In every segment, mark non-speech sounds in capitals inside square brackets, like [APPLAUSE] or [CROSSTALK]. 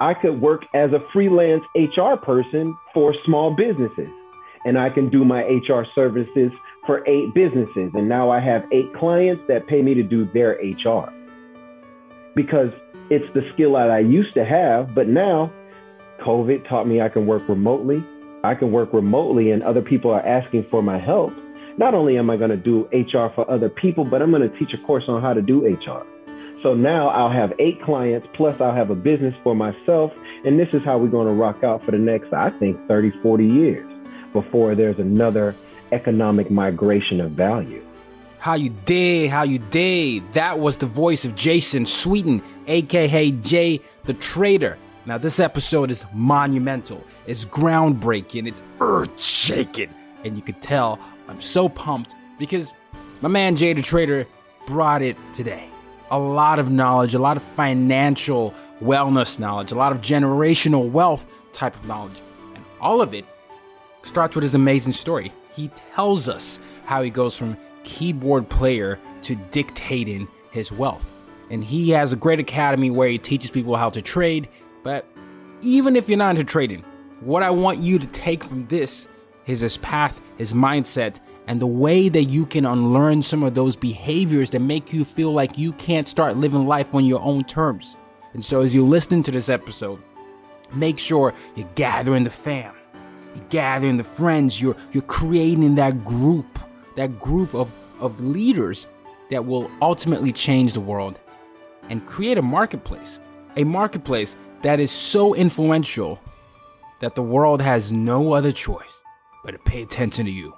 I could work as a freelance HR person for small businesses, and I can do my HR services for eight businesses. And now I have eight clients that pay me to do their HR because it's the skill that I used to have, but now COVID taught me I can work remotely. I can work remotely, and other people are asking for my help. Not only am I going to do HR for other people, but I'm going to teach a course on how to do HR. So now I'll have eight clients, plus I'll have a business for myself. And this is how we're going to rock out for the next, I think, 30, 40 years before there's another economic migration of value. How you did, how you did. That was the voice of Jason Sweeten, aka Jay the Trader. Now, this episode is monumental, it's groundbreaking, it's earth shaking. And you could tell I'm so pumped because my man Jay the Trader brought it today. A lot of knowledge, a lot of financial wellness knowledge, a lot of generational wealth type of knowledge. And all of it starts with his amazing story. He tells us how he goes from keyboard player to dictating his wealth. And he has a great academy where he teaches people how to trade. But even if you're not into trading, what I want you to take from this is his path, his mindset, and the way that you can unlearn some of those behaviors that make you feel like you can't start living life on your own terms. And so, as you listen to this episode, make sure you're gathering the fam, you're gathering the friends, you're, you're creating that group, that group of, of leaders that will ultimately change the world and create a marketplace. A marketplace that is so influential that the world has no other choice but to pay attention to you.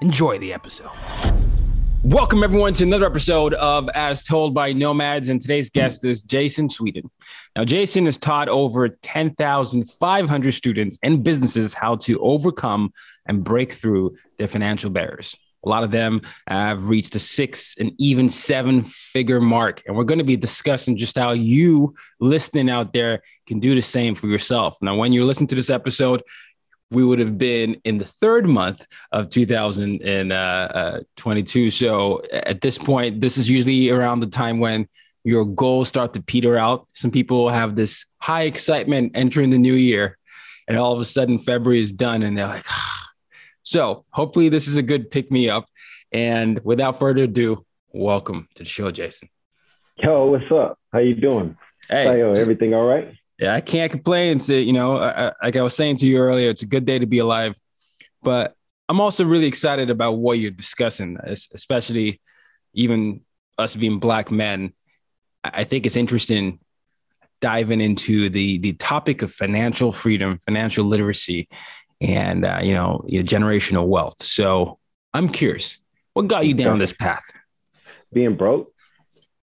Enjoy the episode. Welcome, everyone, to another episode of As Told by Nomads. And today's guest is Jason Sweeten. Now, Jason has taught over 10,500 students and businesses how to overcome and break through their financial barriers. A lot of them have reached a six and even seven figure mark. And we're going to be discussing just how you listening out there can do the same for yourself. Now, when you listen to this episode, we would have been in the third month of 2022. So at this point, this is usually around the time when your goals start to peter out. Some people have this high excitement entering the new year, and all of a sudden, February is done, and they're like, ah. [SIGHS] so hopefully, this is a good pick me up. And without further ado, welcome to the show, Jason. Yo, what's up? How are you doing? Hey, yo, everything all right? Yeah, I can't complain. It's, you know, I, like I was saying to you earlier, it's a good day to be alive. But I'm also really excited about what you're discussing, especially even us being black men. I think it's interesting diving into the the topic of financial freedom, financial literacy, and uh, you know, you know, generational wealth. So I'm curious, what got you down this path? Being broke.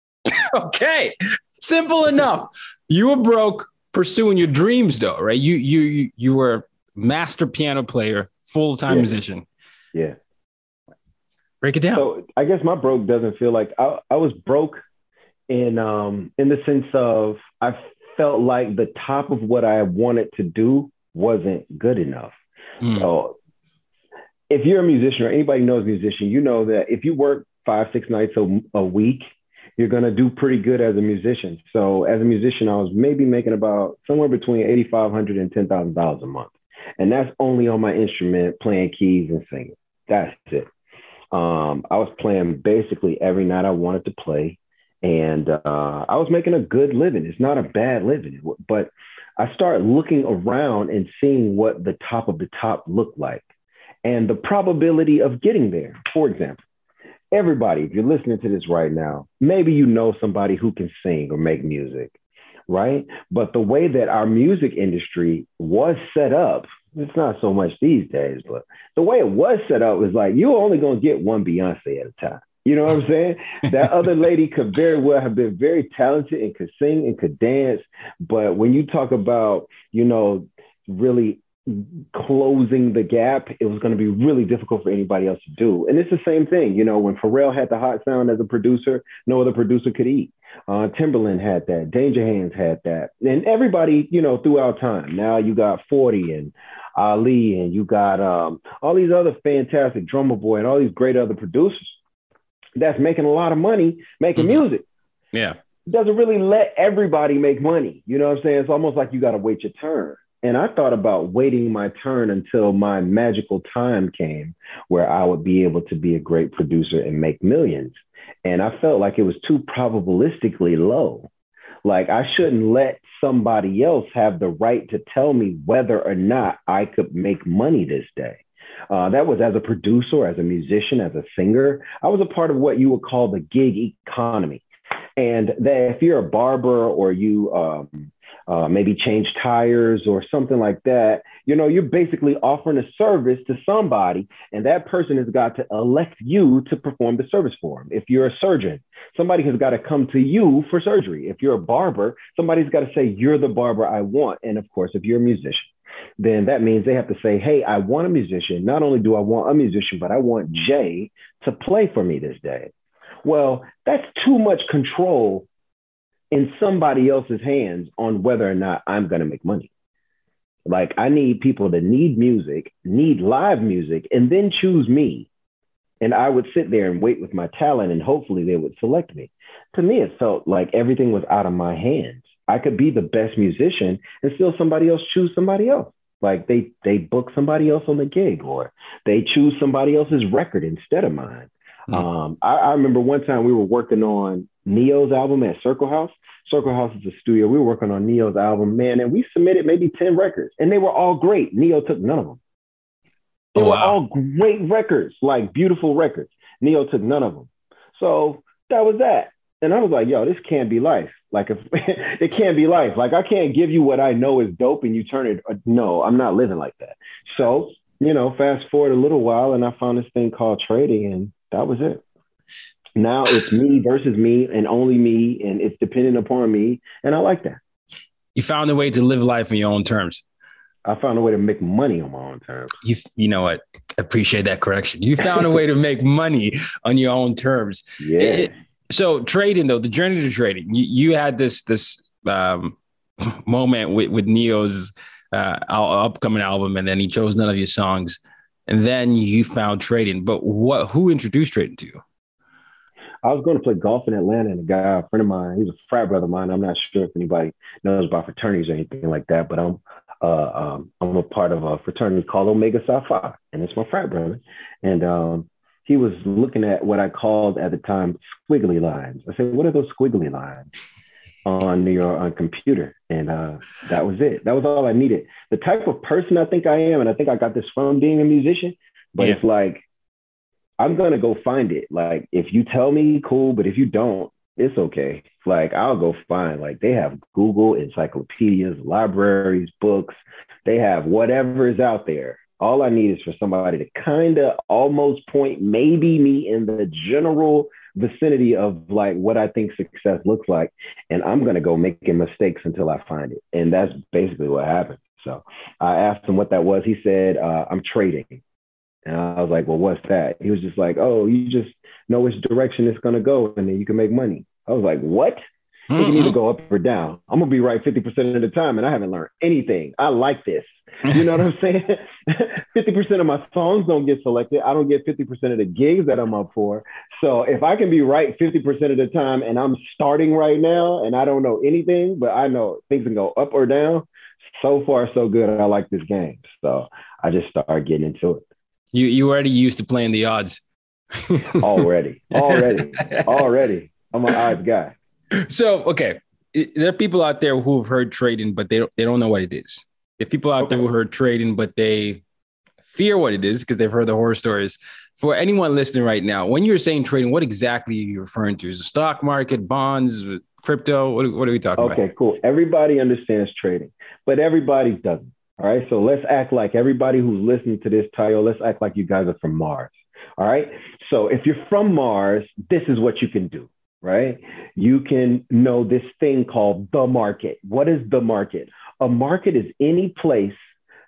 [LAUGHS] okay, simple enough. You were broke pursuing your dreams though, right? You you you were a master piano player, full time Yeah. musician. Yeah. Break it down. So I guess my broke doesn't feel like I, I was broke in um in the sense of I felt like the top of what I wanted to do wasn't good enough. Mm. So if you're a musician or anybody knows a musician, you know that if you work five, six nights a, a week, you're gonna do pretty good as a musician. So as a musician, I was maybe making about somewhere between eighty five hundred and ten thousand dollars a month. And that's only on my instrument, playing keys and singing. That's it. Um, I was playing basically every night I wanted to play. and uh, I was making a good living. It's not a bad living, but I started looking around and seeing what the top of the top looked like and the probability of getting there. For example, everybody, if you're listening to this right now, maybe you know somebody who can sing or make music, right? But the way that our music industry was set up, it's not so much these days, but the way it was set up was like you're only gonna get one Beyonce at a time. You know what I'm saying? [LAUGHS] that other lady could very well have been very talented and could sing and could dance. But when you talk about, you know, really closing the gap, it was going to be really difficult for anybody else to do. And it's the same thing, you know, when Pharrell had the hot sound as a producer, no other producer could eat. Uh, Timbaland had that, Danja Handz had that, and everybody, you know, throughout time. Now you got 40 and Ali, and you got um, all these other fantastic Drummer Boy and all these great other producers that's making a lot of money making mm-hmm. music. Yeah. doesn't really let everybody make money. You know what I'm saying? It's almost like you got to wait your turn. And I thought about waiting my turn until my magical time came where I would be able to be a great producer and make millions. And I felt like it was too probabilistically low. Like I shouldn't let somebody else have the right to tell me whether or not I could make money this day. Uh, that was as a producer, as a musician, as a singer. I was a part of what you would call the gig economy. And that if you're a barber or you um, uh, maybe change tires or something like that, you know, you're basically offering a service to somebody, and that person has got to elect you to perform the service for them. If you're a surgeon, somebody has got to come to you for surgery. If you're a barber, somebody's got to say, You're the barber I want. And of course, if you're a musician, then that means they have to say, hey, I want a musician. Not only do I want a musician, but I want Jay to play for me this day. Well, that's too much control in somebody else's hands on whether or not I'm going to make money. Like, I need people to need music, need live music, and then choose me. And I would sit there and wait with my talent, and hopefully they would select me. To me, it felt like everything was out of my hands. I could be the best musician and still somebody else choose somebody else. Like they they book somebody else on the gig or they choose somebody else's record instead of mine. Mm-hmm. Um, I, I, remember one time we were working on Ne-Yo's album at Circle House. Circle House is a studio. We were working on Ne-Yo's album, man, and we submitted maybe 10 records and they were all great. Ne-Yo took none of them. They oh, were wow. all great records, like beautiful records. Ne-Yo took none of them. So that was that. And I was like, yo, this can't be life. Like if [LAUGHS] it can't be life. Like I can't give you what I know is dope and you turn it. Uh, no, I'm not living like that. So, you know, fast forward a little while and I found this thing called trading and that was it. Now it's me versus me and only me and it's dependent upon me. And I like that. You found a way to live life on your own terms. I found a way to make money on my own terms. You, you know what? Appreciate that correction. You found a way to make [LAUGHS] money on your own terms. Yeah. It, so trading though, the journey to trading, you, you had this this um, [LAUGHS] moment with with Ne-Yo's uh, upcoming album, and then he chose none of your songs, and then you found trading. But what? Who introduced trading to you? I was going to play golf in Atlanta, and a guy, a friend of mine, he's a frat brother of mine. I'm not sure if anybody knows about fraternities or anything like that, but I'm uh, um, I'm a part of a fraternity called Omega Psi Phi, and it's my frat brother. And um, he was looking at what I called at the time squiggly lines. I said, "What are those squiggly lines on your on computer?" And uh, that was it. That was all I needed. The type of person I think I am, and I think I got this from being a musician. But yeah. it's like I'm gonna go find it. Like if you tell me, cool. But if you don't, it's okay. Like I'll go find. Like they have Google encyclopedias, libraries, books. They have whatever is out there all I need is for somebody to kind of almost point maybe me in the general vicinity of like what I think success looks like. And I'm to go making mistakes until I find it. And that's basically what happened. So I asked him what that was. He said, uh, I'm trading. And I was like, well, what's that? He was just like, oh, you just know which direction it's going to go and then you can make money. I was like, what? Mm-hmm. You can either go up or down. I'm gonna be right 50% of the time, and I haven't learned anything. I like this. You know what I'm saying? [LAUGHS] 50% of my songs don't get selected. I don't get 50% of the gigs that I'm up for. So if I can be right 50% of the time and I'm starting right now and I don't know anything, but I know things can go up or down, so far so good. I like this game. So I just started getting into it. You you already used to playing the odds. [LAUGHS] already, already, already I'm an odds guy. So okay, there are people out there who have heard trading, but they don't they don't know what it is. If people out okay. there who heard trading, but they fear what it is because they've heard the horror stories. For anyone listening right now, when you're saying trading, what exactly are you referring to? Is the stock market, bonds, crypto? What, what are we talking okay, about? Okay, cool. Everybody understands trading, but everybody doesn't. All right. So let's act like everybody who's listening to this title, let's act like you guys are from Mars. All right. So if you're from Mars, this is what you can do, right? You can know this thing called the market. What is the market? A market is any place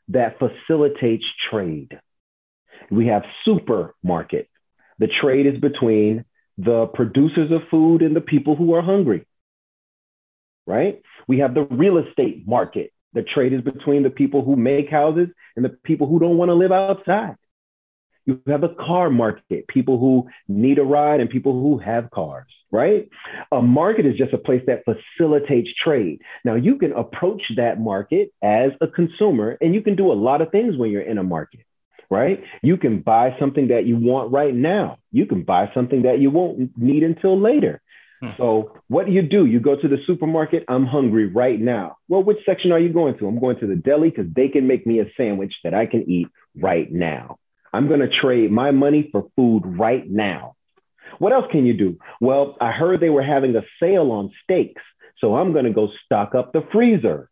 that facilitates trade. We have supermarket. The trade is between the producers of food and the people who are hungry. Right? We have the real estate market. The trade is between the people who make houses and the people who don't want to live outside. You have a car market, people who need a ride and people who have cars, right? A market is just a place that facilitates trade. Now, you can approach that market as a consumer, and you can do a lot of things when you're in a market, right? You can buy something that you want right now. You can buy something that you won't need until later. Hmm. So, what do you do? You go to the supermarket. I'm hungry right now. Well, which section are you going to? I'm going to the deli because they can make me a sandwich that I can eat right now. I'm going to trade my money for food right now. What else can you do? Well, I heard they were having a sale on steaks. So I'm going to go stock up the freezer.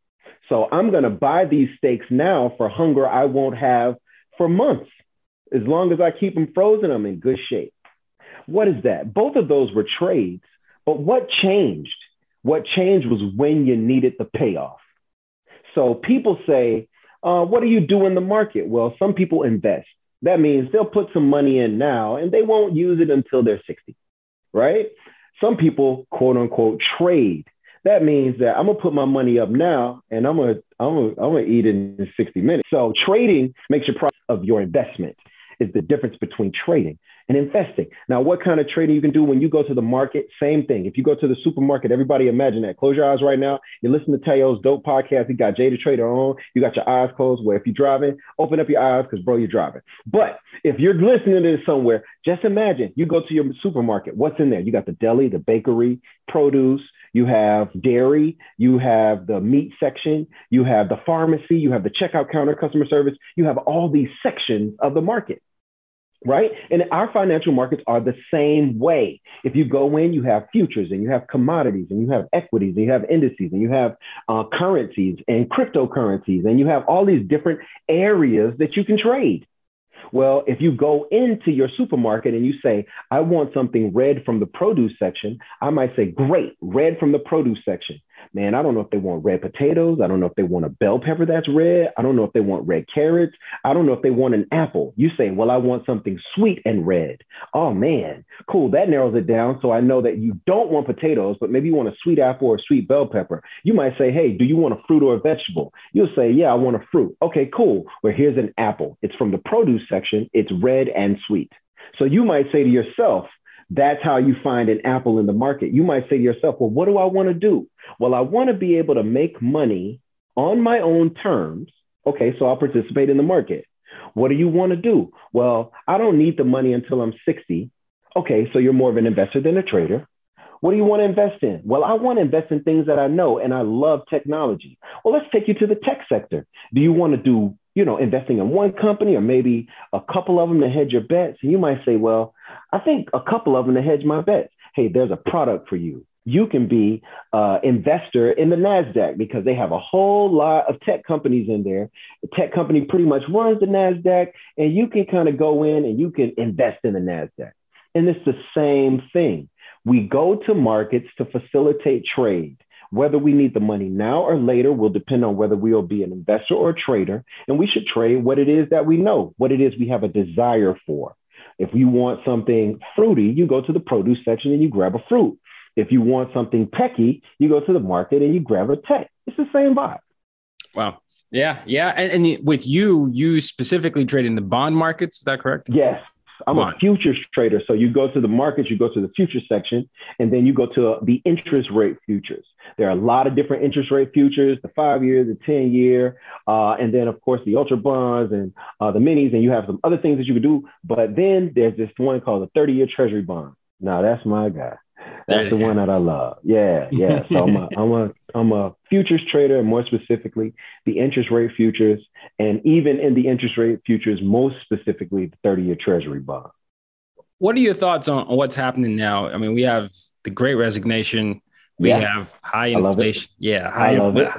So I'm going to buy these steaks now for hunger I won't have for months. As long as I keep them frozen, I'm in good shape. What is that? Both of those were trades. But what changed? What changed was when you needed the payoff. So people say, uh, what do you do in the market? Well, some people invest. That means they'll put some money in now and they won't use it until they're 60, right? Some people, quote unquote, trade. That means that I'm gonna put my money up now and I'm gonna I'm gonna, I'm gonna eat it in 60 minutes. So trading makes your price of your investment is the difference between trading and investing. Now, what kind of trading you can do when you go to the market? Same thing. If you go to the supermarket, everybody imagine that. Close your eyes right now. You listen to Tayo's dope podcast. You got Jay the Trader on. You got your eyes closed. Where if you're driving, open up your eyes because, bro, you're driving. But if you're listening to this somewhere, just imagine you go to your supermarket. What's in there? You got the deli, the bakery, produce, you have dairy, you have the meat section, you have the pharmacy, you have the checkout counter, customer service, you have all these sections of the market right? And our financial markets are the same way. If you go in, you have futures and you have commodities and you have equities and you have indices and you have uh, currencies and cryptocurrencies and you have all these different areas that you can trade. Well, if you go into your supermarket and you say, I want something red from the produce section, I might say, Great, red from the produce section man, I don't know if they want red potatoes. I don't know if they want a bell pepper that's red. I don't know if they want red carrots. I don't know if they want an apple. You say, well, I want something sweet and red. Oh man, cool. That narrows it down. So I know that you don't want potatoes, but maybe you want a sweet apple or a sweet bell pepper. You might say, hey, do you want a fruit or a vegetable? You'll say, yeah, I want a fruit. Okay, cool. Well, here's an apple. It's from the produce section. It's red and sweet. So you might say to yourself, that's how you find an apple in the market. You might say to yourself, well, what do I want to do? Well, I want to be able to make money on my own terms. Okay, so I'll participate in the market. What do you want to do? Well, I don't need the money until I'm 60. Okay, so you're more of an investor than a trader. What do you want to invest in? Well, I want to invest in things that I know and I love technology. Well, let's take you to the tech sector. Do you want to do, you know, investing in one company or maybe a couple of them to hedge your bets? And you might say, well, I think a couple of them to hedge my bets. Hey, there's a product for you. You can be uh, investor in the Nasdaq because they have a whole lot of tech companies in there. The tech company pretty much runs the Nasdaq, and you can kind of go in and you can invest in the Nasdaq. And it's the same thing. We go to markets to facilitate trade. Whether we need the money now or later will depend on whether we will be an investor or a trader. And we should trade what it is that we know, what it is we have a desire for. If you want something fruity, you go to the produce section and you grab a fruit. If you want something pecky, you go to the market and you grab a tech. It's the same vibe. Wow. Yeah. Yeah. And, and with you, you specifically trade in the bond markets. Is that correct? Yes. I'm Bond. a futures trader. So you go to the markets, you go to the futures section, and then you go to the interest rate futures. There are a lot of different interest rate futures, the five year, the 10 year, uh, and then of course the ultra bonds and uh, the minis, and you have some other things that you can do. But then there's this one called the 30 year treasury bond. Now that's my guy. That's the one that I love. Yeah, yeah. So I'm a [LAUGHS] I'm a I'm a futures trader, more specifically, the interest rate futures, and even in the interest rate futures, most specifically, the 30 year Treasury bond. What are your thoughts on, what's happening now? I mean, we have the Great Resignation. We yeah. have high inflation. Yeah, high,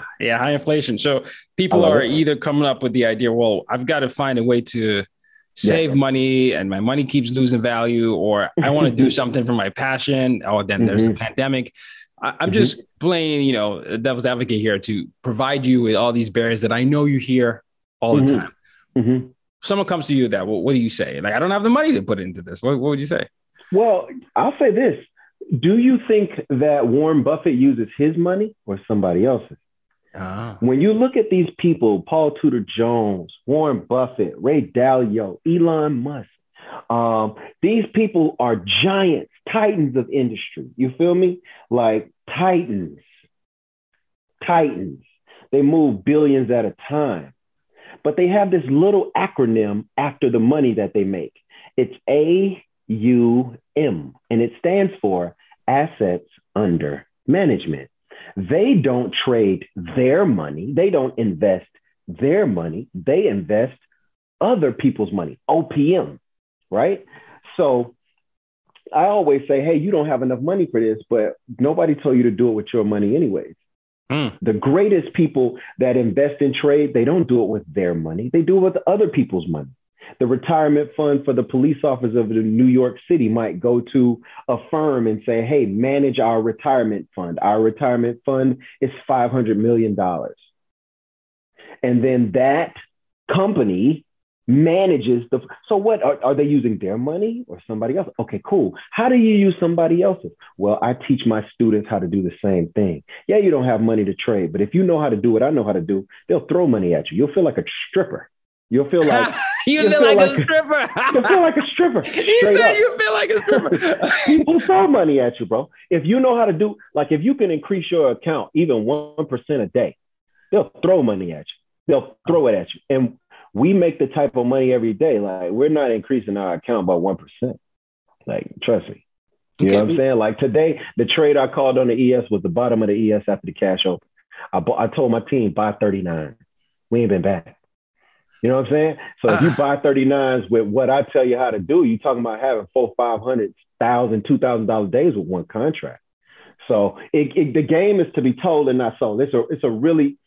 [LAUGHS] yeah, high inflation. So people are it. either coming up with the idea, well, I've got to find a way to save yeah. money and my money keeps losing value, or I want to do [LAUGHS] something for my passion. Oh, then there's mm-hmm. the pandemic. I, am mm-hmm. just playing, you know, devil's advocate here to provide you with all these barriers that I know you hear all the mm-hmm. time. Mm-hmm. Someone comes to you that, well, what do you say? Like, I don't have the money to put into this. What, what would you say? Well, I'll say this. Do you think that Warren Buffett uses his money or somebody else's? Ah. When you look at these people, Paul Tudor Jones, Warren Buffett, Ray Dalio, Elon Musk, um, these people are giants, titans of industry. You feel me? Like titans, titans. They move billions at a time. But they have this little acronym after the money that they make. It's A U M, and it stands for Assets Under Management. They don't trade their money, they don't invest their money, they invest other people's money, OPM, right? So I always say, hey, you don't have enough money for this, but nobody told you to do it with your money, anyways. Mm. The greatest people that invest in trade, they don't do it with their money, they do it with other people's money. The retirement fund for the police officers of New York City might go to a firm and say, hey, manage our retirement fund. Our retirement fund is $500 million. And then that company manages the so what are, are they using their money or somebody else? Okay cool. How do you use somebody else's? Well i teach my students how to do the same thing. Yeah you don't have money to trade but if you know how to do what i know how to do they'll throw money at you. You'll feel like a stripper. You'll feel like [LAUGHS] you feel, feel like, like, a stripper. [LAUGHS] You feel like a stripper. [LAUGHS] You said up. you feel like a stripper. People throw money at you bro. If you know how to do like if you can increase your account even 1% a day they'll throw money at you. They'll throw it at you. And we make the type of money every day. Like we're not increasing our account by one percent. Like trust me. You know what I'm saying? Like today, the trade I called on the ES was the bottom of the ES after the cash open. I, bought, I told my team buy 39. We ain't been back. You know what I'm saying? So if you ah. buy 39s with what I tell you how to do, you're talking about having four, five hundred thousand, two thousand dollars days with one contract. So it, it, the game is to be told and not sold. It's a it's a really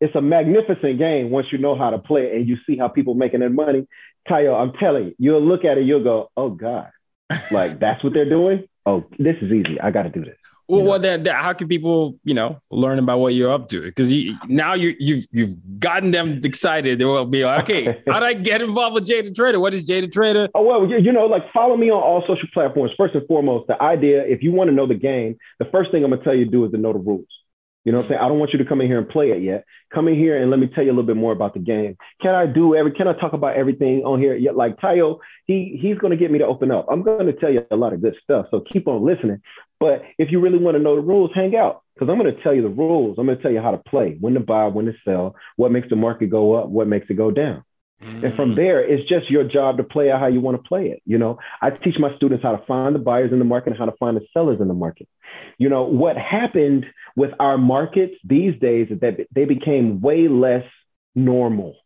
it's a magnificent game once you know how to play it and you see how people making their money. Tayo, I'm telling you, you'll look at it, you'll go, oh God, [LAUGHS] like that's what they're doing. Oh, this is easy. I got to do this. Well, well then, then, how can people, you know, learn about what you're up to? Because you, now you, you've you've gotten them excited. They will be like, okay, [LAUGHS] how do I get involved with Jay the Trader? What is Jay the Trader? Oh well, you know, like follow me on all social platforms. First and foremost, the idea, if you want to know the game, the first thing I'm gonna tell you to do is to know the rules. You know what I'm saying? I don't want you to come in here and play it yet. Come in here and let me tell you a little bit more about the game. Can I do every can I talk about everything on here? Yet like Tayo, he he's gonna get me to open up. I'm gonna tell you a lot of good stuff. So keep on listening. But if you really want to know the rules, hang out. Because I'm gonna tell you the rules. I'm gonna tell you how to play, when to buy, when to sell, what makes the market go up, what makes it go down. Mm. And from mm. there, it's just your job to play out how you want to play it. You know, I teach my students how to find the buyers in the market and how to find the sellers in the market. You know, what happened with our markets these days is that they became way less normal.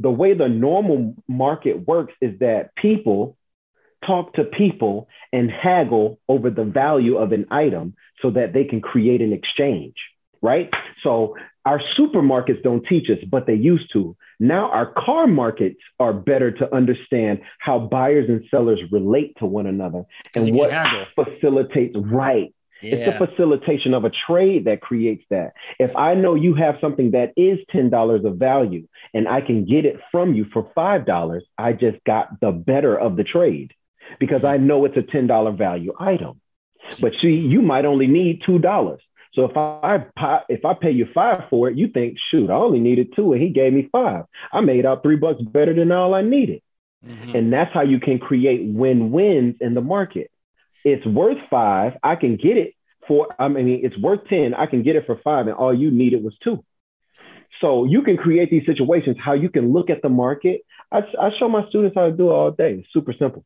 The way the normal market works is that people talk to people and haggle over the value of an item so that they can create an exchange, right? So our supermarkets don't teach us, but they used to. Now our car markets are better to understand how buyers and sellers relate to one another and what facilitates right. Yeah. It's the facilitation of a trade that creates that. If I know you have something that is $10 of value and I can get it from you for $5, I just got the better of the trade because I know it's a $10 value item. But see, you might only need $2. So if I if I pay you five for it, you think, shoot, I only needed two, and he gave me five. I made out three bucks better than all I needed. Mm-hmm. And that's how you can create win-wins in the market. It's worth five. I can get it for, I mean, it's worth 10. I can get it for five, and all you needed was two. So you can create these situations how you can look at the market. I, I show my students how to do it all day. It's super simple.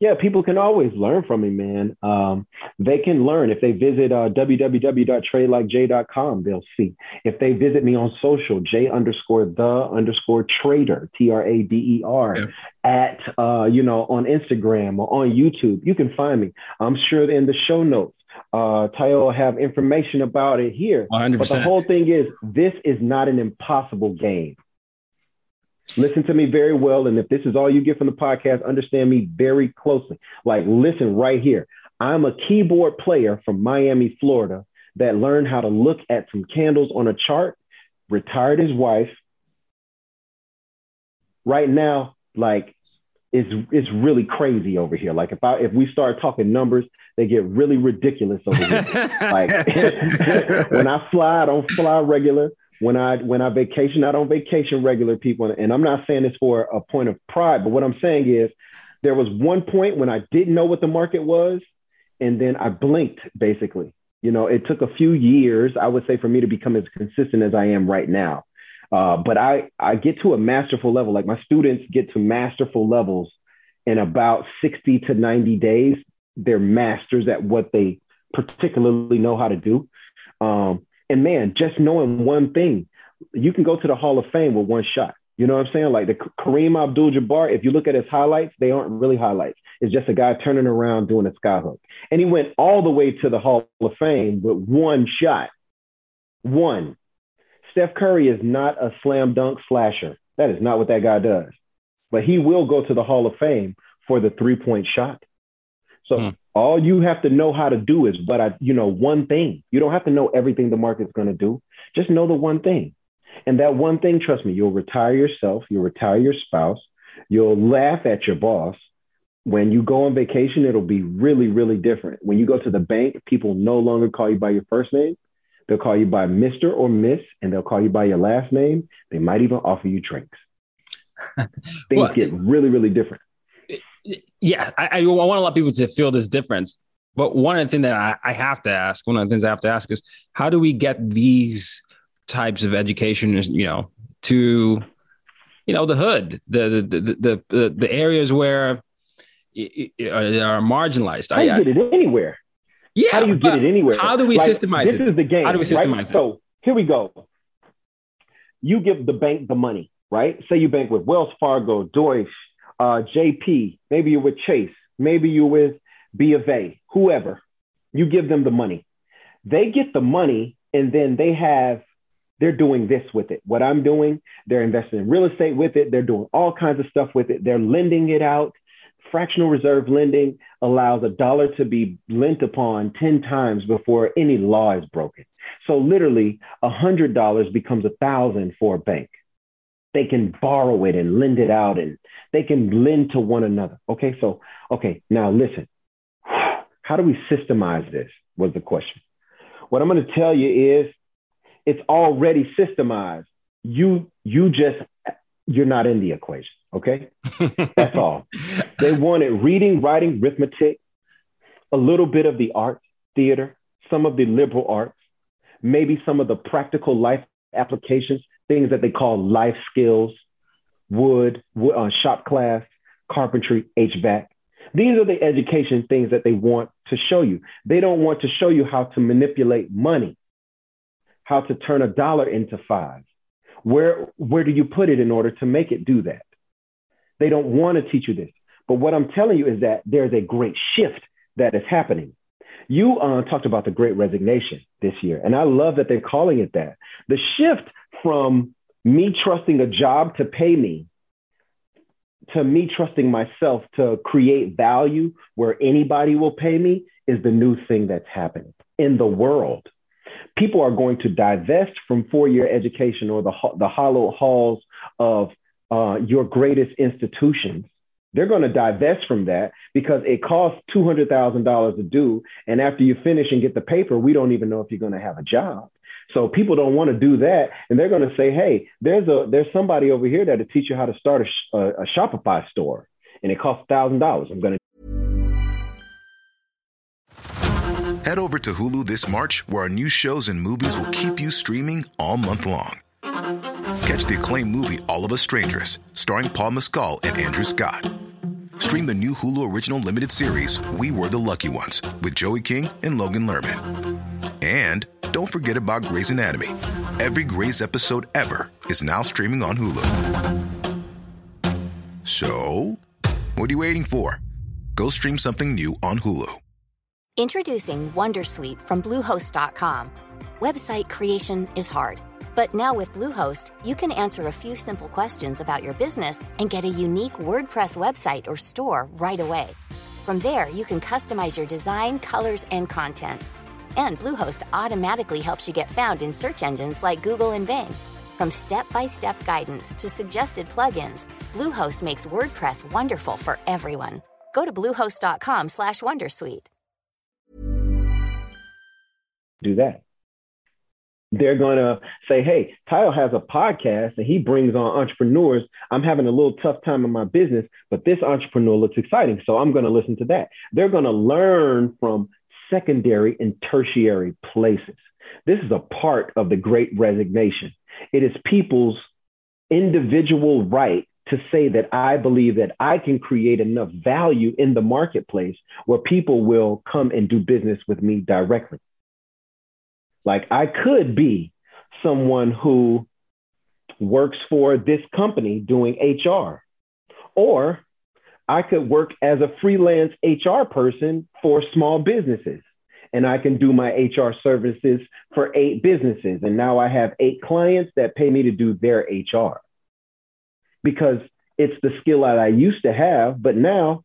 Yeah, people can always learn from me, man. Um, they can learn if they visit uh, www.tradelikej.com. They'll see. If they visit me on social, J underscore the underscore trader, T R A D E R, at uh, you know on Instagram or on YouTube, you can find me. I'm sure in the show notes uh, Tayo will have information about it here. 100%. But the whole thing is, this is not an impossible game. Listen to me very well. And if this is all you get from the podcast, understand me very closely. Like, listen right here. I'm a keyboard player from Miami, Florida, that learned how to look at some candles on a chart, retired his wife. Right now, like, it's, it's really crazy over here. Like, if I if we start talking numbers, they get really ridiculous over here. [LAUGHS] like [LAUGHS] when I fly, I don't fly regular. When I when I vacation, I don't vacation regular people. And I'm not saying this for a point of pride, but what I'm saying is there was one point when I didn't know what the market was, and then I blinked basically. You know, it took a few years, I would say, for me to become as consistent as I am right now. Uh, but I, I get to a masterful level. Like my students get to masterful levels in about 60 to 90 days they're masters at what they particularly know how to do. Um, and man, just knowing one thing, you can go to the Hall of Fame with one shot. You know what I'm saying? Like the Kareem Abdul-Jabbar, if you look at his highlights, they aren't really highlights. It's just a guy turning around doing a skyhook. And he went all the way to the Hall of Fame with one shot. One. Steph Curry is not a slam dunk slasher. That is not what that guy does. But he will go to the Hall of Fame for the three point shot. So mm. All you have to know how to do is, but I, you know, one thing. You don't have to know everything the market's going to do. Just know the one thing. And that one thing, trust me, you'll retire yourself, you'll retire your spouse, you'll laugh at your boss. When you go on vacation, it'll be really, really different. When you go to the bank, people no longer call you by your first name. They'll call you by Mr. or Miss, and they'll call you by your last name. They might even offer you drinks. [LAUGHS] Things well, get really, really different yeah, I, I, want a lot of people to feel this difference. But one of the things that I, I have to ask, one of the things I have to ask is how do we get these types of education, you know, to, you know, the hood, the the the the, the areas where uh, they are marginalized. How do you get it anywhere? Yeah. How do you get it anywhere? How do we like, systemize this it? This is the game. How do we systemize right? it? So here we go. You give the bank the money, right? Say you bank with Wells Fargo, Deutsche, uh, JP, maybe you're with Chase, maybe you're with B of A, whoever. You give them the money. They get the money and then they have, they're doing this with it. What I'm doing, they're investing in real estate with it. They're doing all kinds of stuff with it. They're lending it out. Fractional reserve lending allows a dollar to be lent upon 10 times before any law is broken. So literally, $100 becomes a thousand for a bank they can borrow it and lend it out and they can lend to one another. Okay, so, okay, now listen. [SIGHS] How do we systemize this? Was the question. What I'm going to tell you is it's already systemized. You, you just, you're not in the equation. Okay, [LAUGHS] that's all. They wanted reading, writing, arithmetic, a little bit of the arts, theater, some of the liberal arts, maybe some of the practical life applications things that they call life skills, wood, wood uh, shop class, carpentry, HVAC. These are the education things that they want to show you. They don't want to show you how to manipulate money, how to turn a dollar into five. Where, where do you put it in order to make it do that? They don't want to teach you this. But what I'm telling you is that there's a great shift that is happening. You uh, talked about the great resignation this year, and I love that they're calling it that. The shift from me trusting a job to pay me to me trusting myself to create value where anybody will pay me is the new thing that's happening in the world. People are going to divest from four year education or the, the hollow halls of uh, your greatest institutions. They're going to divest from that because it costs $200,000 to do. And after you finish and get the paper, we don't even know if you're going to have a job. So people don't want to do that, and they're going to say, "Hey, there's a there's somebody over here that'll teach you how to start a, a, a Shopify store, and it costs thousand dollars." I'm going to head over to Hulu this March, where our new shows and movies will keep you streaming all month long. Catch the acclaimed movie All of Us Strangers, starring Paul Mescal and Andrew Scott. Stream the new Hulu original limited series, We Were the Lucky Ones, with Joey King and Logan Lerman. And don't forget about Grey's Anatomy. Every Grey's episode ever is now streaming on Hulu. So, what are you waiting for? Go stream something new on Hulu. Introducing Wondersuite from Bluehost.com. Website creation is hard, but now with Bluehost, you can answer a few simple questions about your business and get a unique WordPress website or store right away. From there, you can customize your design, colors, and content. And Bluehost automatically helps you get found in search engines like Google and Bing. From step-by-step guidance to suggested plugins, Bluehost makes WordPress wonderful for everyone. Go to bluehost.com/wondersuite. do that. They're going to say, hey, Kyle has a podcast and he brings on entrepreneurs. I'm having a little tough time in my business, but this entrepreneur looks exciting. So I'm going to listen to that. They're going to learn from secondary and tertiary places. This is a part of the great resignation. It is people's individual right to say that I believe that I can create enough value in the marketplace where people will come and do business with me directly. Like I could be someone who works for this company doing HR, or I could work as a freelance HR person for small businesses. And I can do my HR services for eight businesses. And now I have eight clients that pay me to do their HR because it's the skill that I used to have. But now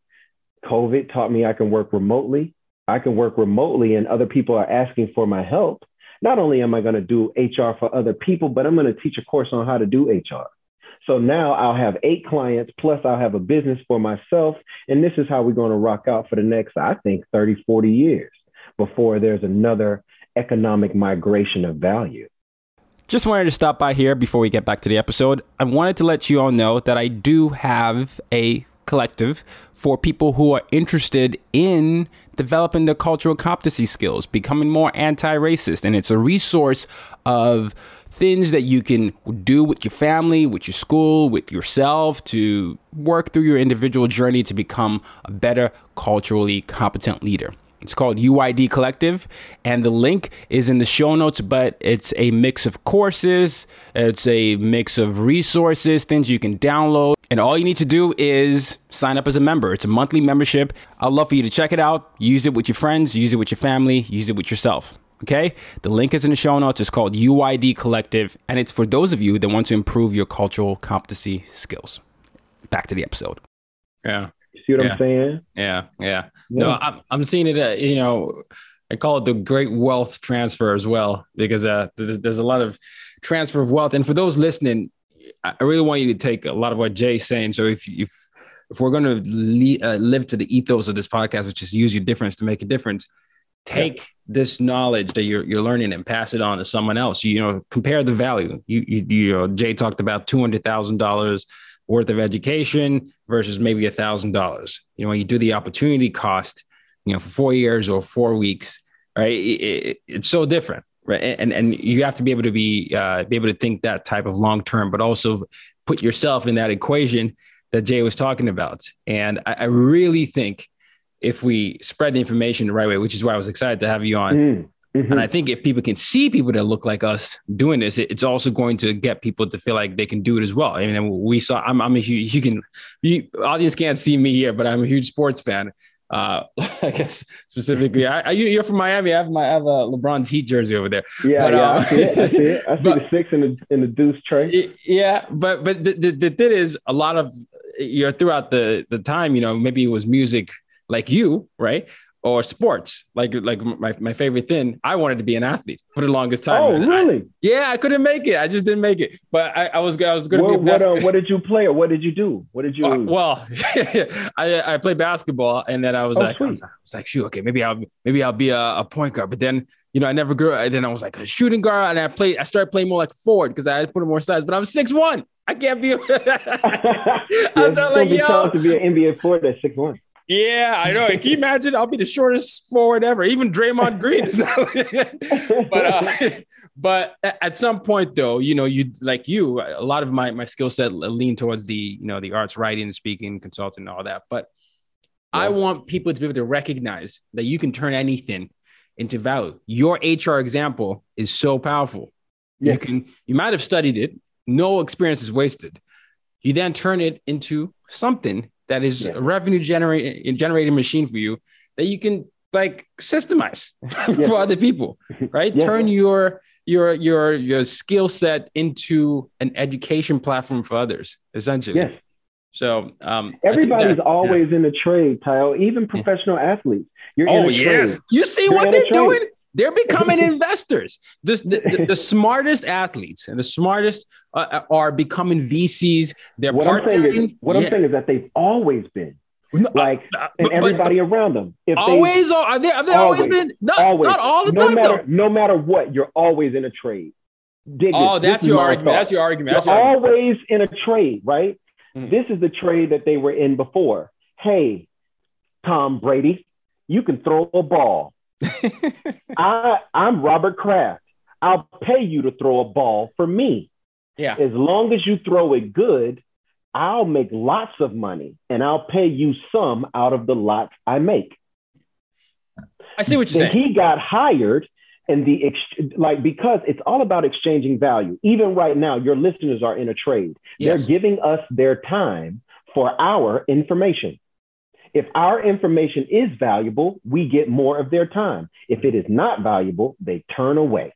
COVID taught me I can work remotely. I can work remotely, and other people are asking for my help not only am I going to do HR for other people, but I'm going to teach a course on how to do HR. So now I'll have eight clients, plus I'll have a business for myself. And this is how we're going to rock out for the next, I think, 30, 40 years before there's another economic migration of value. Just wanted to stop by here before we get back to the episode. I wanted to let you all know that I do have a collective for people who are interested in developing their cultural competency skills, becoming more anti racist. And it's a resource of things that you can do with your family, with your school, with yourself to work through your individual journey to become a better culturally competent leader. It's called UID Collective, and the link is in the show notes. But it's a mix of courses, it's a mix of resources, things you can download. And all you need to do is sign up as a member. It's a monthly membership. I'd love for you to check it out, use it with your friends, use it with your family, use it with yourself. Okay? The link is in the show notes. It's called UID Collective, and it's for those of you that want to improve your cultural competency skills. Back to the episode. Yeah. You see what Yeah. I'm saying? Yeah, yeah. No, I'm I'm seeing it. Uh, you know, I call it the great wealth transfer as well because uh, there's, there's a lot of transfer of wealth. And for those listening, I I really want you to take a lot of what Jay's saying. So if if if we're going to le- uh, live to the ethos of this podcast, which is use your difference to make a difference, take this knowledge that you're you're learning and pass it on to someone else. You know, compare the value. You you, you know, Jay talked about two hundred thousand dollars worth of education versus maybe a thousand dollars. You know, when you do the opportunity cost, you know, for four years or four weeks, right? It, it, it's so different, right? And and you have to be able to be uh, be able to think that type of long term, but also put yourself in that equation that Jay was talking about. And I, I really think if we spread the information the right way, which is why I was excited to have you on. Mm, mhm. And I think if people can see people that look like us doing this, it, it's also going to get people to feel like they can do it as well. I mean, we saw. I'm, I'm a huge. You can. You, audience can't see me here, but I'm a huge sports fan. Uh, [LAUGHS] I guess specifically, I, I, you're from Miami. I have my I have a LeBron's Heat jersey over there. Yeah, But, yeah, um, I see it. I see it. I [LAUGHS] see but- the six in the in the deuce tray. Yeah, but but the, the, the thing is, a lot of you know throughout the the time, you know, maybe it was music like you, right, or sports like like my my favorite thing. I wanted to be an athlete for the longest time. Oh, And I- really? yeah, I couldn't make it. I just didn't make it. But I, I was I was going to What be a what, uh, what did you play or what did you do? What did you? Uh, well, [LAUGHS] I I played basketball, and then I was Oh, like, I was. I was like, shoot, okay, maybe I'll maybe I'll be a, a point guard. But then you know, I never grew. And then I was like a shooting guard, and I played. I started playing more like forward because I had to put in more size. But I'm six one. I can't be. [LAUGHS] I [LAUGHS] yeah, was don't like, yo, to be an NBA forward at six one. Yeah, I know. Can you imagine? I'll be the shortest forward ever. Even Draymond Green is not. [LAUGHS] but uh, but at some point, though, you know, you like you, a lot of my my skill set lean towards the you know the arts, writing, speaking, consulting, all that. But I want people to be able to recognize that you can turn anything into value. Your HR example is so powerful. You can you might have studied it, no experience is wasted. You then turn it into something that is a revenue generating generating machine for you that you can like systemize [LAUGHS] for other people, right? Turn your your your your skill set into an education platform for others, essentially. Yes. So um, everybody's that, always yeah. in a trade, Tayo. Even professional yeah. athletes. You're oh yes, trade. you see You're what they're doing. They're becoming [LAUGHS] investors. The, the, the, smartest athletes and the smartest uh, are becoming VCs. They're what I'm saying is, what yeah. I'm saying is that they've always been. Like uh, and but, everybody but, around them. If always they, are they? Have they always, always been? Not, always. not all the no time. Matter, though. No matter what, you're always in a trade. Dig oh, that's your, argument. that's your argument. That's you're your always in a trade, right? Mm-hmm. This is the trade that they were in before. Hey, Tom Brady, you can throw a ball. [LAUGHS] I I'm Robert Kraft. I'll pay you to throw a ball for me. Yeah. As long as you throw it good, I'll make lots of money and I'll pay you some out of the lots I make. I see what you're saying. He got hired and the ex- like because it's all about exchanging value. Even right now, your listeners are in a trade. Yes. They're giving us their time for our information. If our information is valuable, we get more of their time. If it is not valuable, they turn away.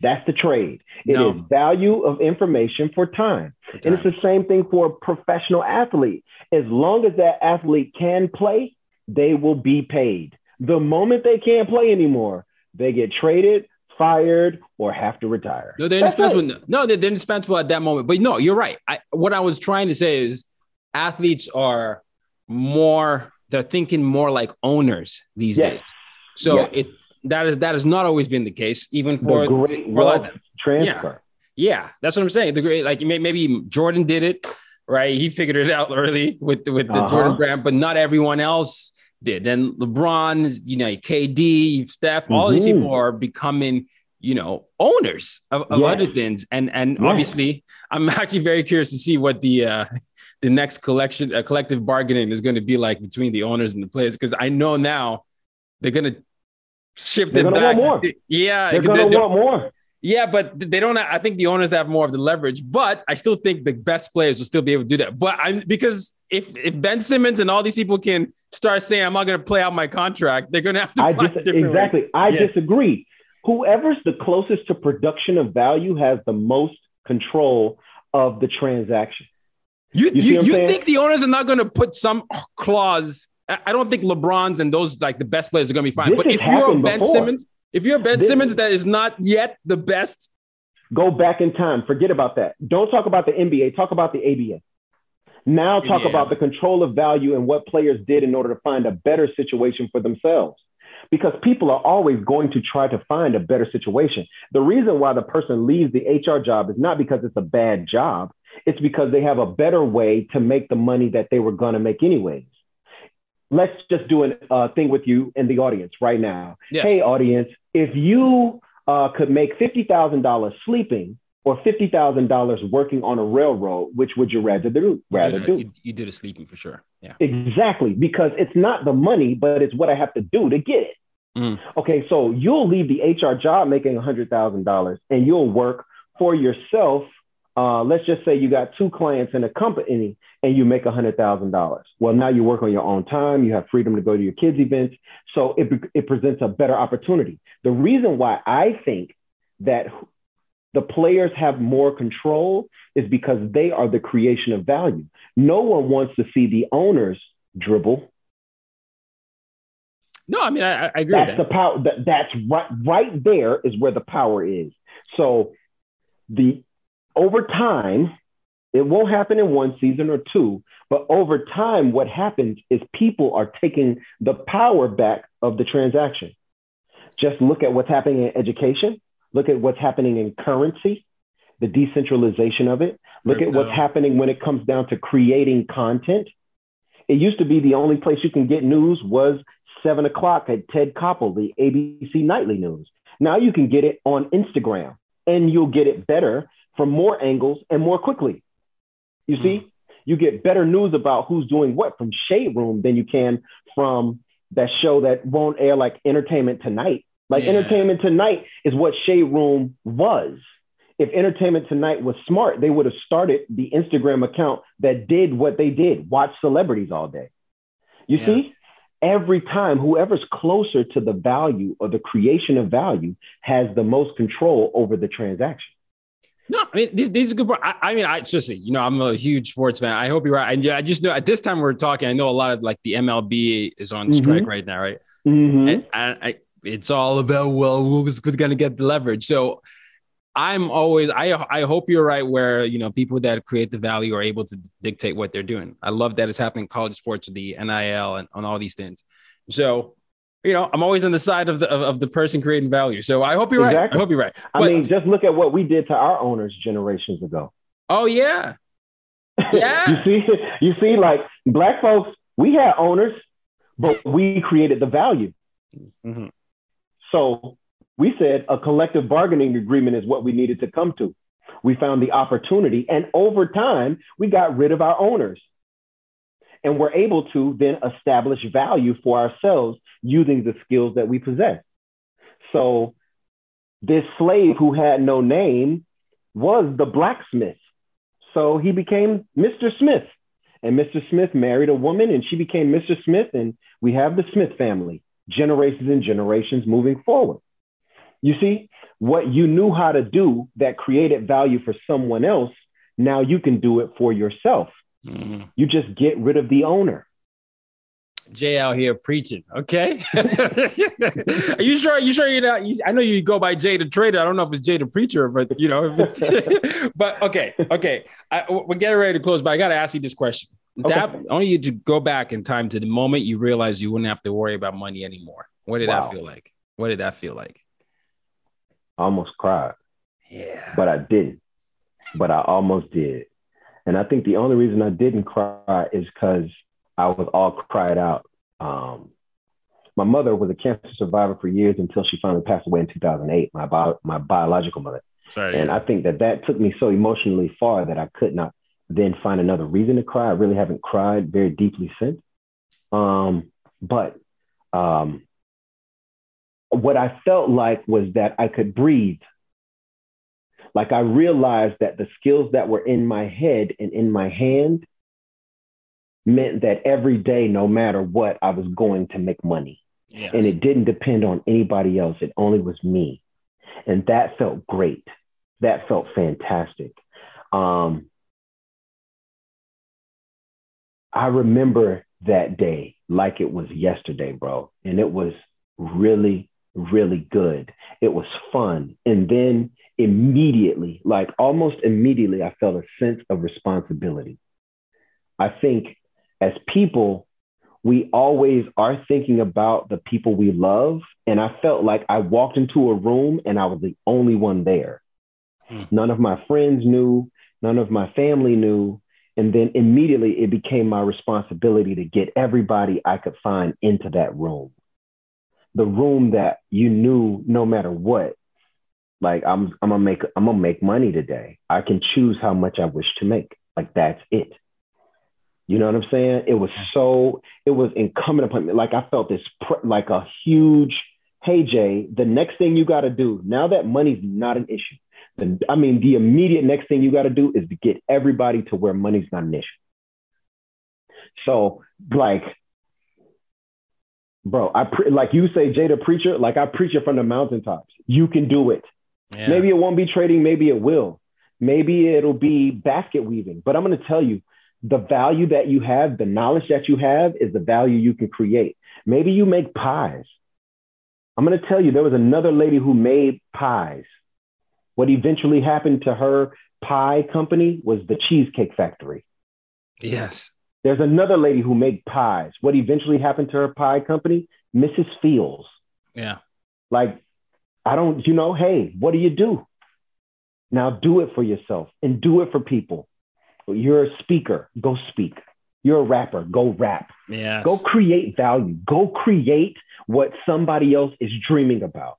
That's the trade. It no. is value of information for time. for time. And it's the same thing for a professional athlete. As long as that athlete can play, they will be paid. The moment they can't play anymore, they get traded, fired, or have to retire. No, they're indispensable. No, they're indispensable at that moment. But no, you're right. I, what I was trying to say is athletes are more they're thinking more like owners these yes. days. So yes. it that is that has not always been the case, even for the great for wealth transfer. Yeah. yeah, that's what I'm saying. The great like maybe Jordan did it right. He figured it out [LAUGHS] early with with the uh-huh. Jordan brand, but not everyone else did. Then LeBron, you know, KD, Steph, all mm-hmm. these people are becoming you know owners of, of yes. other things and and yes. obviously i'm [LAUGHS] actually very curious to see what the uh the next collection uh, collective bargaining is going to be like between the owners and the players because I know now they're going to shift they're it back. Want more. Yeah, they're going to want more. Yeah, but they don't. I think the owners have more of the leverage, but I still think the best players will still be able to do that. But I'm because if if Ben Simmons and all these people can start saying I'm not going to play out my contract, they're going to have to. I dis- exactly. Ways. I yeah. disagree. Whoever's the closest to production of value has the most control of the transaction. You you, you, you think the owners are not going to put some clause? I don't think LeBron's and those like the best players are going to be fine. This but if you're Ben before. Simmons, if you're Ben this, Simmons that is not yet the best, go back in time. Forget about that. Don't talk about the NBA. Talk about the ABA. Now talk yeah. about the control of value and what players did in order to find a better situation for themselves. Because people are always going to try to find a better situation. The reason why the person leaves the HR job is not because it's a bad job. It's because they have a better way to make the money that they were going to make anyways. Let's just do a uh, thing with you and the audience right now. Yes. Hey, audience, if you uh, could make $50,000 sleeping or $50,000 working on a railroad, which would you rather do? Rather you do? You, you do the sleeping for sure. Yeah. Exactly. Because it's not the money, but it's what I have to do to get it. Mm. Okay. So you'll leave the HR job making $100,000 and you'll work for yourself uh, let's just say you got two clients in a company and you make $100,000. Well, now you work on your own time. You have freedom to go to your kids' events. So it, it presents a better opportunity. The reason why I think that the players have more control is because they are the creation of value. No one wants to see the owners dribble. No, I mean, I, I agree. That's the power. That, that's right. Right there is where the power is. So the over time, it won't happen in one season or two, but over time, what happens is people are taking the power back of the transaction. Just look at what's happening in education, look at what's happening in currency, the decentralization of it, look at what's happening when it comes down to creating content. It used to be the only place you can get news was seven o'clock at Ted Koppel, the ABC Nightly News. Now you can get it on Instagram and you'll get it better from more angles and more quickly. You see, mm. you get better news about who's doing what from Shade Room than you can from that show that won't air like Entertainment Tonight. Like Yeah. Entertainment Tonight is what Shade Room was. If Entertainment Tonight was smart, they would have started the Instagram account that did what they did, watch celebrities all day. You Yeah. see, every time whoever's closer to the value or the creation of value has the most control over the transaction. No, I mean these these are good. I, I mean, I just you know I'm a huge sports fan. I hope you're right. And yeah, I just know at this time we're talking. I know a lot of like the MLB is on Mhm. strike right now, right? Mhm. And I, I, it's all about well, who's going to get the leverage. So I'm always I I hope you're right where you know people that create the value are able to dictate what they're doing. I love that it's happening in college sports with the NIL and on all these things. So you know I'm always on the side of the of, of the person creating value. So I hope you're right. I hope you're right. I But- mean, just look at what we did to our owners generations ago. oh yeah, [LAUGHS] Yeah. you see, you see, like black folks, we had owners, but we created the value. Mhm. So we said a collective bargaining agreement is what we needed to come to. We found the opportunity, and over time, we got rid of our owners. And we're able to then establish value for ourselves using the skills that we possess. So, this slave who had no name was the blacksmith. So, he became Mr. Smith. And Mr. Smith married a woman, and she became Mr. Smith. And we have the Smith family, generations and generations moving forward. You see, what you knew how to do that created value for someone else, now you can do it for yourself. Mhm. You just get rid of the owner. Jay out here preaching. Okay. Are [LAUGHS] you sure? You sure you're not? You, I know you go by Jay the Trader. I don't know if it's Jay the Preacher, but you know, if it's, [LAUGHS] but okay, okay. I, we're getting ready to close, but I got to ask you this question. That I want you to go back in time to the moment you realized you wouldn't have to worry about money anymore. What did Wow. that feel like? What did that feel like? I almost cried, Yeah. but I didn't. But I almost did. And I think the only reason I didn't cry is because I was all cried out. Um, my mother was a cancer survivor for years until she finally passed away in 2008, my, bio, my biological mother. Sorry. And I think that that took me so emotionally far that I could not then find another reason to cry. I really haven't cried very deeply since. Um, but um, what I felt like was that I could breathe. Like I realized that the skills that were in my head and in my hand meant that every day, no matter what, I was going to make money yes. and it didn't depend on anybody else. It only was me. And that felt great. That felt fantastic. Um, I remember that day like it was yesterday, bro. And it was really, really good. It was fun. And then immediately, like almost immediately, I felt a sense of responsibility. I think as people, we always are thinking about the people we love. And I felt like I walked into a room and I was the only one there. Hmm. None of my friends knew, none of my family knew. And then immediately it became my responsibility to get everybody I could find into that room. The room that you knew no matter what, like I'm I'm gonna make I'm gonna make money today. I can choose how much I wish to make. Like that's it. You know what I'm saying? It was so it was incumbent upon me. Like I felt this like a huge, hey Jay, the next thing you got to do now that money's not an issue. The, I mean, the immediate next thing you got to do is to get everybody to where money's not an issue. So like, bro, I pre- like you say, Jay the preacher. Like I preach it from the mountaintops. You can do it. Yeah. Maybe it won't be trading, maybe it will. Maybe it'll be basket weaving. But I'm going to tell you the value that you have, the knowledge that you have is the value you can create. Maybe you make pies. I'm going to tell you there was another lady who made pies. What eventually happened to her pie company was the Cheesecake Factory. Yes. There's another lady who made pies. What eventually happened to her pie company? Mrs. Fields. Yeah. Like, I don't, you know, hey, what do you do? Now do it for yourself and do it for people. You're a speaker, go speak. You're a rapper, go rap. Yes. Go create value. Go create what somebody else is dreaming about.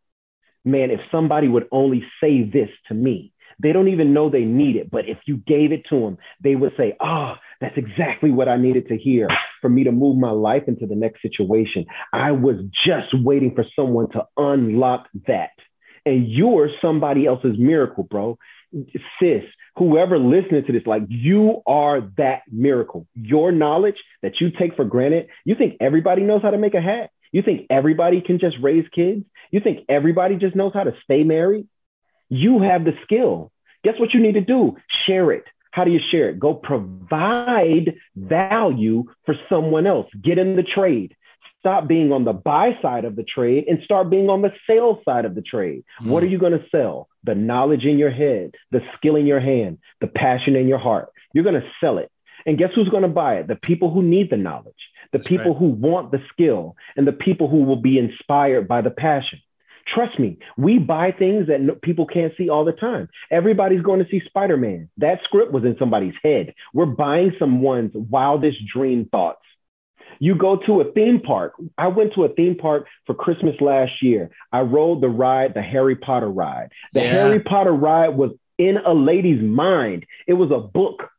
Man, if somebody would only say this to me, they don't even know they need it. But if you gave it to them, they would say, oh, that's exactly what I needed to hear. For me to move my life into the next situation. I was just waiting for someone to unlock that. And you're somebody else's miracle, bro. Sis, whoever listening to this, like you are that miracle. Your knowledge that you take for granted, you think everybody knows how to make a hat? You think everybody can just raise kids? You think everybody just knows how to stay married? You have the skill. Guess what you need to do? Share it. How do you share it? Go provide value for someone else. Get in the trade. Stop being on the buy side of the trade and start being on the sales side of the trade. Mm. What are you going to sell? The knowledge in your head, the skill in your hand, the passion in your heart. You're going to sell it. And guess who's going to buy it? The people who need the knowledge, the That's people right. who want the skill, and the people who will be inspired by the passion. Trust me, we buy things that people can't see all the time. Everybody's going to see Spider Man. That script was in somebody's head. We're buying someone's wildest dream thoughts. You go to a theme park. I went to a theme park for Christmas last year. I rode the ride, the Harry Potter ride. The yeah. Harry Potter ride was in a lady's mind. It was a book.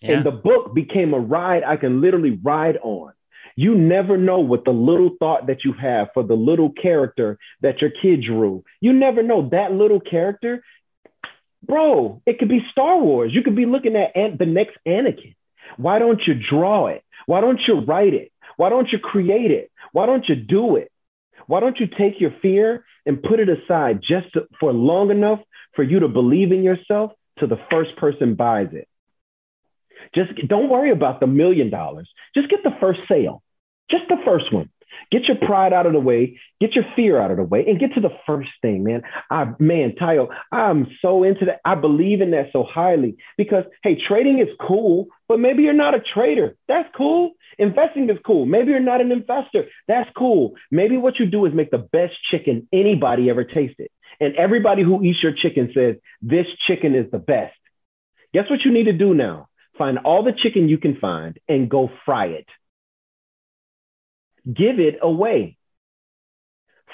Yeah. And the book became a ride I can literally ride on. You never know what the little thought that you have for the little character that your kid drew. You never know that little character, bro. It could be Star Wars. You could be looking at the next Anakin. Why don't you draw it? Why don't you write it? Why don't you create it? Why don't you do it? Why don't you take your fear and put it aside just to, for long enough for you to believe in yourself till the first person buys it? Just don't worry about the million dollars. Just get the first sale. Just the first one. Get your pride out of the way, get your fear out of the way, and get to the first thing, man. I man, Tayo, I'm so into that. I believe in that so highly because hey, trading is cool, but maybe you're not a trader. That's cool. Investing is cool. Maybe you're not an investor. That's cool. Maybe what you do is make the best chicken anybody ever tasted. And everybody who eats your chicken says, This chicken is the best. Guess what you need to do now? Find all the chicken you can find and go fry it give it away.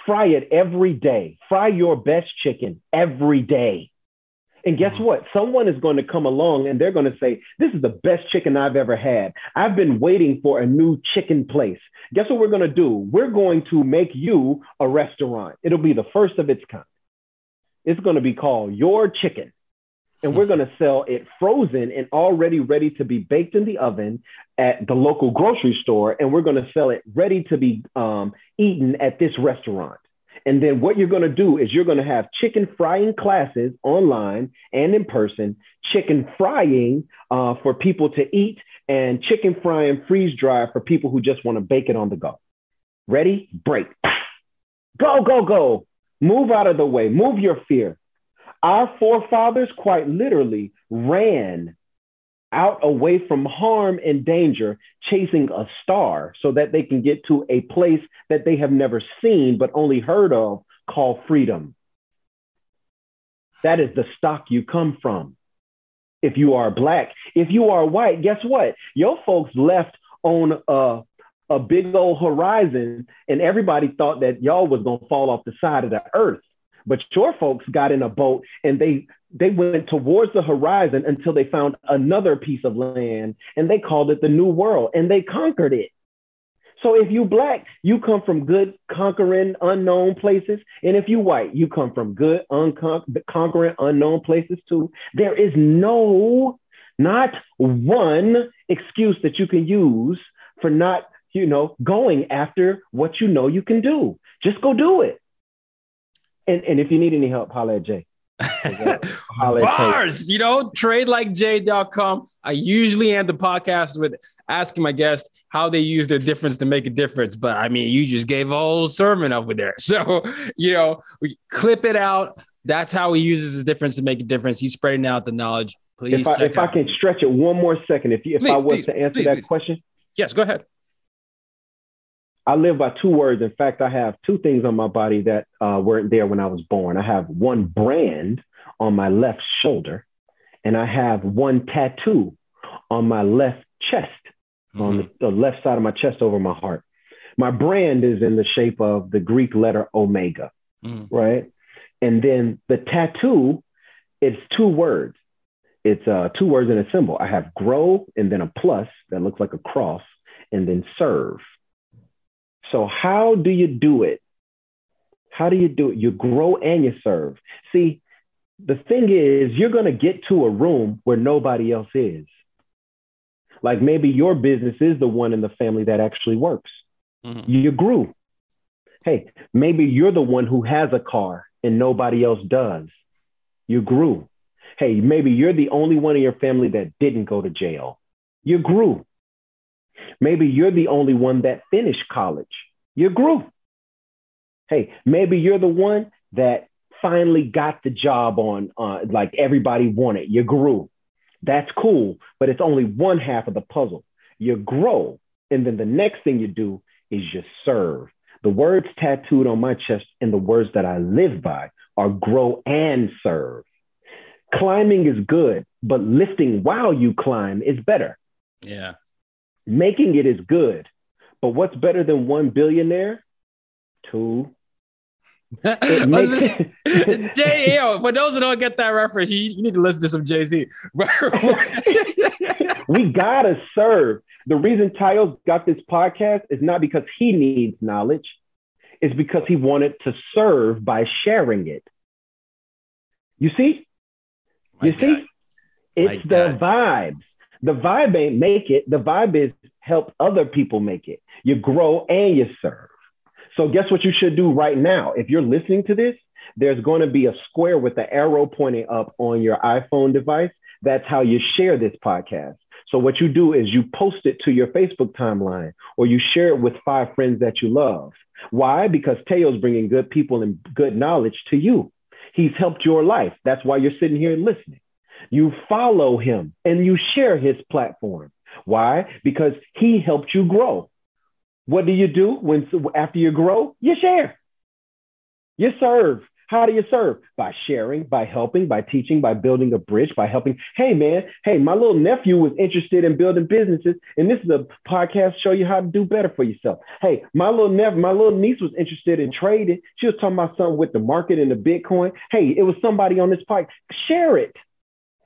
Fry it every day. Fry your best chicken every day. And guess mm-hmm. what? Someone is going to come along and they're going to say, This is the best chicken I've ever had. I've been waiting for a new chicken place. Guess what we're going to do? We're going to make you a restaurant. It'll be the first of its kind. It's going to be called Your Chicken and we're going to sell it frozen and already ready to be baked in the oven at the local grocery store and we're going to sell it ready to be um, eaten at this restaurant. And then what you're going to do is you're going to have chicken frying classes online and in person chicken frying uh, for people to eat and chicken frying freeze dry for people who just want to bake it on the go. Ready? Break. Go go go. Move out of the way. Move your fear our forefathers quite literally ran out away from harm and danger, chasing a star so that they can get to a place that they have never seen but only heard of called freedom. That is the stock you come from. If you are black, if you are white, guess what? Your folks left on a, a big old horizon, and everybody thought that y'all was gonna fall off the side of the earth. But your folks got in a boat and they they went towards the horizon until they found another piece of land and they called it the new world and they conquered it. So if you black, you come from good conquering unknown places. And if you white, you come from good conquering unknown places too. There is no, not one excuse that you can use for not, you know, going after what you know you can do. Just go do it. And, and if you need any help, holla at Jay. [LAUGHS] Bars, you know. I usually end the podcast with asking my guests how they use their difference to make a difference. But I mean, you just gave a whole sermon over there. [LAUGHS] So, you know, we clip it out. That's how he uses his difference to make a difference. He's spreading out the knowledge. Please, if I, if I can stretch it one more second, if you, if please, I was please, to answer please, that question, yes, go ahead. I live by two words. In fact, I have two things on my body that uh, weren't there when I was born. I have one brand on my left shoulder, and I have one tattoo on my left chest, mm-hmm. on the, the left side of my chest over my heart. My brand is in the shape of the Greek letter omega, mm-hmm. right? And then the tattoo, it's two words. It's uh, two words and a symbol. I have grow and then a plus that looks like a cross and then serve. So, how do you do it? How do you do it? You grow and you serve. See, the thing is, you're going to get to a room where nobody else is. Like maybe your business is the one in the family that actually works. Mm-hmm. You grew. Hey, maybe you're the one who has a car and nobody else does. You grew. Hey, maybe you're the only one in your family that didn't go to jail. You grew. Maybe you're the only one that finished college. You grew. Hey, maybe you're the one that finally got the job on, uh, like everybody wanted. You grew. That's cool, but it's only one half of the puzzle. You grow. And then the next thing you do is you serve. The words tattooed on my chest and the words that I live by are grow and serve. Climbing is good, but lifting while you climb is better. Yeah. Making it is good, but what's better than one billionaire? Two. [LAUGHS] makes- [LAUGHS] Jay, yo, for those that don't get that reference, you, you need to listen to some Jay Z. [LAUGHS] we gotta serve. The reason Tayo's got this podcast is not because he needs knowledge, it's because he wanted to serve by sharing it. You see? My you God. see? It's My the God. vibes. The vibe ain't make it. The vibe is help other people make it. You grow and you serve. So guess what you should do right now? If you're listening to this, there's going to be a square with the arrow pointing up on your iPhone device. That's how you share this podcast. So what you do is you post it to your Facebook timeline or you share it with five friends that you love. Why? Because Tayo's bringing good people and good knowledge to you. He's helped your life. That's why you're sitting here listening. You follow him and you share his platform. Why? Because he helped you grow. What do you do when after you grow? You share. You serve. How do you serve? By sharing, by helping, by teaching, by building a bridge, by helping. Hey, man, hey, my little nephew was interested in building businesses, and this is a podcast show you how to do better for yourself. Hey, my little nephew, my little niece was interested in trading. She was talking about something with the market and the Bitcoin. Hey, it was somebody on this podcast. Share it.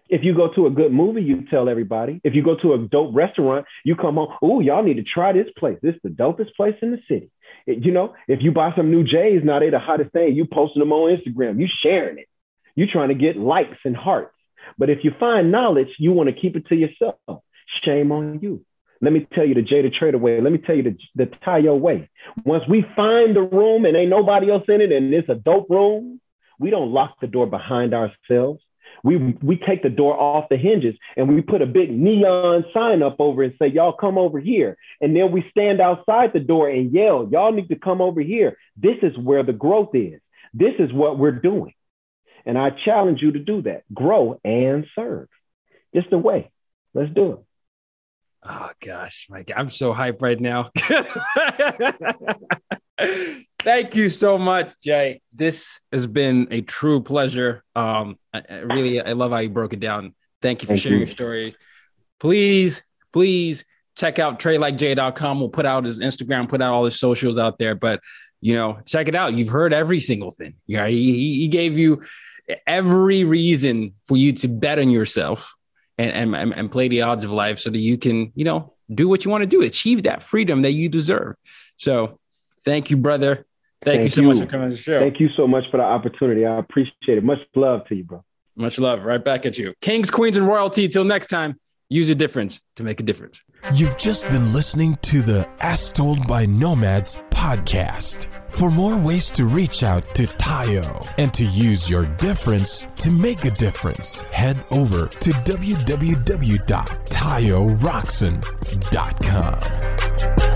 If you go to a good movie, you tell everybody. If you go to a dope restaurant, you come home. Oh, y'all need to try this place. This is the dopest place in the city. It, you know, if you buy some new J's, now they the hottest thing. You posting them on Instagram. You sharing it. You trying to get likes and hearts. But if you find knowledge, you want to keep it to yourself. Shame on you. Let me tell you the Jay the Trader way. Let me tell you the, the Tayo way. Once we find the room and ain't nobody else in it and it's a dope room, we don't lock the door behind ourselves we we take the door off the hinges and we put a big neon sign up over and say y'all come over here. And then we stand outside the door and yell y'all need to come over here. This is where the growth is. This is what we're doing. And i challenge you to do that. Grow and serve. Just the way. Let's do it. Oh gosh, God, I'm so hyped right now. [LAUGHS] Thank you so much, Jay. This has been a true pleasure. Um, I, I really, I love how you broke it down. Thank you for Thank sharing you. your story. Please, please check out tradelikejay.com. We'll put out his Instagram, put out all his socials out there. But you know, check it out. You've heard every single thing. Yeah, he, he gave you every reason for you to bet on yourself and, and, and play the odds of life so that you can, you know, do what you want to do, achieve that freedom that you deserve. So thank you, brother. Thank, Thank you so you. much for coming on the show. Thank you so much for the opportunity. I appreciate it. Much love to you, bro. Much love. Right back at you. Kings, queens, and royalty. Till next time, use a difference to make a difference. You've just been listening to the As Told by Nomads podcast. For more ways to reach out to Tayo and to use your difference to make a difference, head over to www.tayorockson.com.